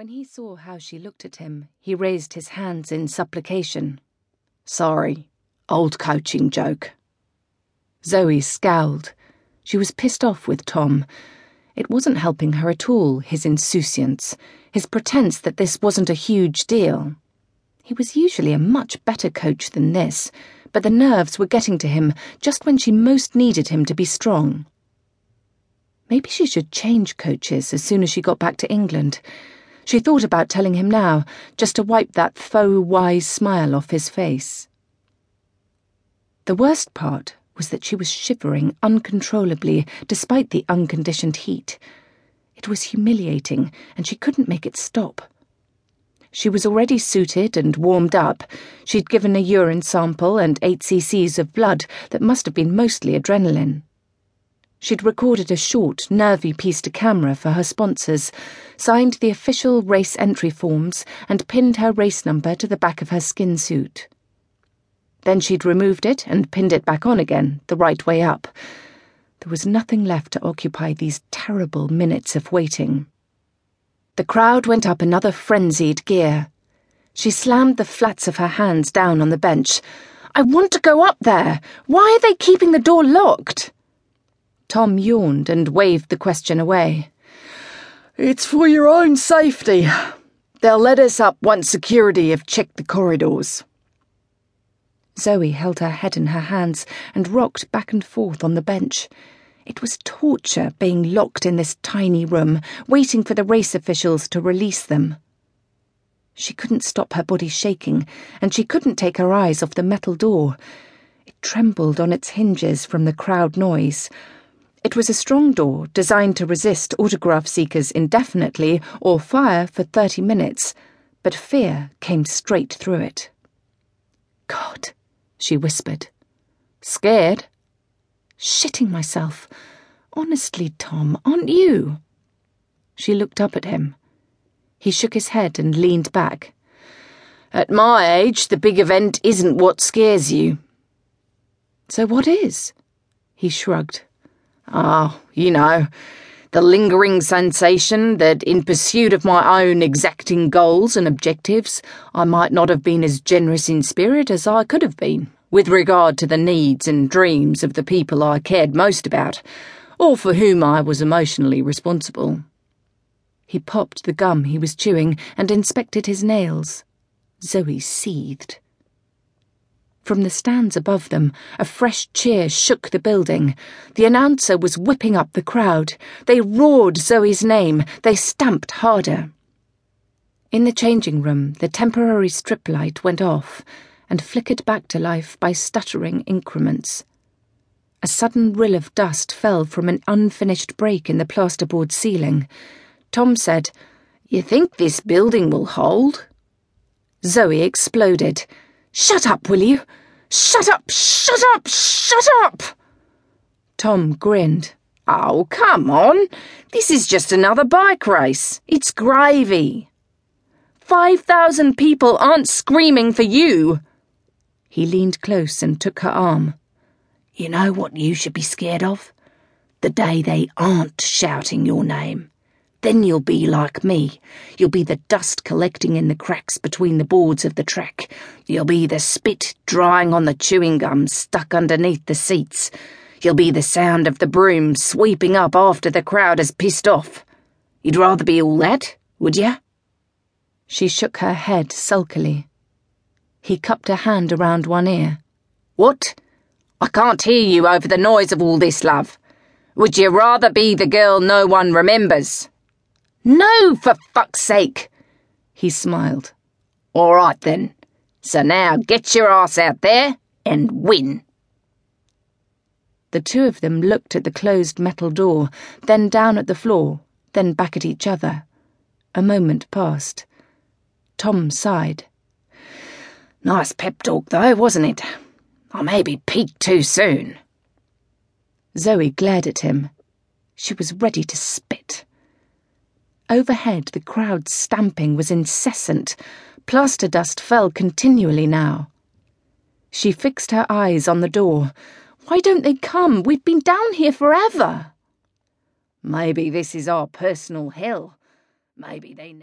When he saw how she looked at him, he raised his hands in supplication. Sorry, old coaching joke. Zoe scowled. She was pissed off with Tom. It wasn't helping her at all, his insouciance, his pretense that this wasn't a huge deal. He was usually a much better coach than this, but the nerves were getting to him just when she most needed him to be strong. Maybe she should change coaches as soon as she got back to England. She thought about telling him now, just to wipe that faux wise smile off his face. The worst part was that she was shivering uncontrollably despite the unconditioned heat. It was humiliating, and she couldn't make it stop. She was already suited and warmed up. She'd given a urine sample and 8 cc's of blood that must have been mostly adrenaline. She'd recorded a short, nervy piece to camera for her sponsors, signed the official race entry forms, and pinned her race number to the back of her skin suit. Then she'd removed it and pinned it back on again, the right way up. There was nothing left to occupy these terrible minutes of waiting. The crowd went up another frenzied gear. She slammed the flats of her hands down on the bench. I want to go up there. Why are they keeping the door locked? Tom yawned and waved the question away. It's for your own safety. They'll let us up once security have checked the corridors. Zoe held her head in her hands and rocked back and forth on the bench. It was torture being locked in this tiny room, waiting for the race officials to release them. She couldn't stop her body shaking, and she couldn't take her eyes off the metal door. It trembled on its hinges from the crowd noise. It was a strong door designed to resist autograph seekers indefinitely or fire for 30 minutes, but fear came straight through it. God, she whispered. Scared? Shitting myself. Honestly, Tom, aren't you? She looked up at him. He shook his head and leaned back. At my age, the big event isn't what scares you. So what is? He shrugged. Ah, oh, you know, the lingering sensation that in pursuit of my own exacting goals and objectives, I might not have been as generous in spirit as I could have been, with regard to the needs and dreams of the people I cared most about, or for whom I was emotionally responsible. He popped the gum he was chewing and inspected his nails. Zoe seethed. From the stands above them, a fresh cheer shook the building. The announcer was whipping up the crowd. They roared Zoe's name. They stamped harder. In the changing room, the temporary strip light went off and flickered back to life by stuttering increments. A sudden rill of dust fell from an unfinished break in the plasterboard ceiling. Tom said, You think this building will hold? Zoe exploded. Shut up, will you? Shut up! Shut up! Shut up! Tom grinned. Oh, come on. This is just another bike race. It's gravy. Five thousand people aren't screaming for you. He leaned close and took her arm. You know what you should be scared of? The day they aren't shouting your name. Then you'll be like me. You'll be the dust collecting in the cracks between the boards of the track. You'll be the spit drying on the chewing gum stuck underneath the seats. You'll be the sound of the broom sweeping up after the crowd has pissed off. You'd rather be all that, would you? She shook her head sulkily. He cupped a hand around one ear. What? I can't hear you over the noise of all this, love. Would you rather be the girl no one remembers? No, for fuck's sake! He smiled. All right then. So now get your ass out there and win. The two of them looked at the closed metal door, then down at the floor, then back at each other. A moment passed. Tom sighed. Nice pep talk, though, wasn't it? I maybe peaked too soon. Zoe glared at him. She was ready to spit. Overhead, the crowd's stamping was incessant. Plaster dust fell continually now. She fixed her eyes on the door. Why don't they come? We've been down here forever. Maybe this is our personal hell. Maybe they.